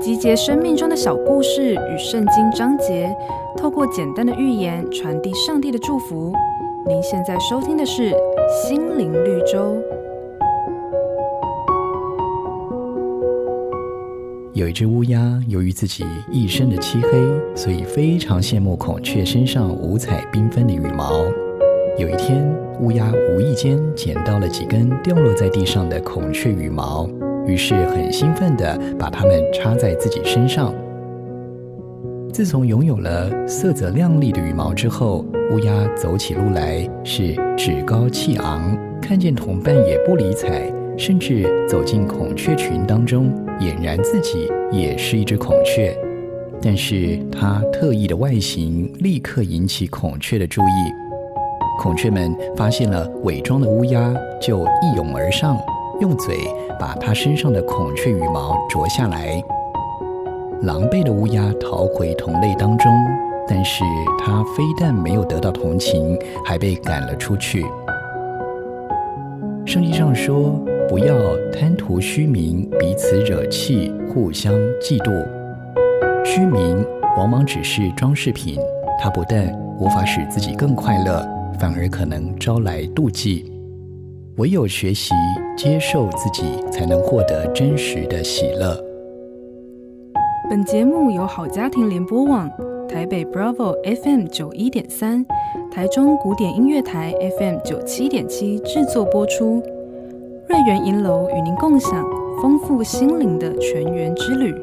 集结生命中的小故事与圣经章节，透过简单的寓言传递上帝的祝福。您现在收听的是《心灵绿洲》。有一只乌鸦，由于自己一身的漆黑，所以非常羡慕孔雀身上五彩缤纷的羽毛。有一天，乌鸦无意间捡到了几根掉落在地上的孔雀羽毛，于是很兴奋地把它们插在自己身上。自从拥有了色泽亮丽的羽毛之后，乌鸦走起路来是趾高气昂，看见同伴也不理睬。甚至走进孔雀群当中，俨然自己也是一只孔雀。但是它特异的外形立刻引起孔雀的注意。孔雀们发现了伪装的乌鸦，就一拥而上，用嘴把它身上的孔雀羽毛啄下来。狼狈的乌鸦逃回同类当中，但是它非但没有得到同情，还被赶了出去。圣经上说，不要贪图虚名，彼此惹气，互相嫉妒。虚名往往只是装饰品，它不但无法使自己更快乐，反而可能招来妒忌。唯有学习接受自己，才能获得真实的喜乐。本节目由好家庭联播网、台北 Bravo FM 九一点三、台中古典音乐台 FM 九七点七制作播出。瑞源银楼与您共享丰富心灵的全员之旅。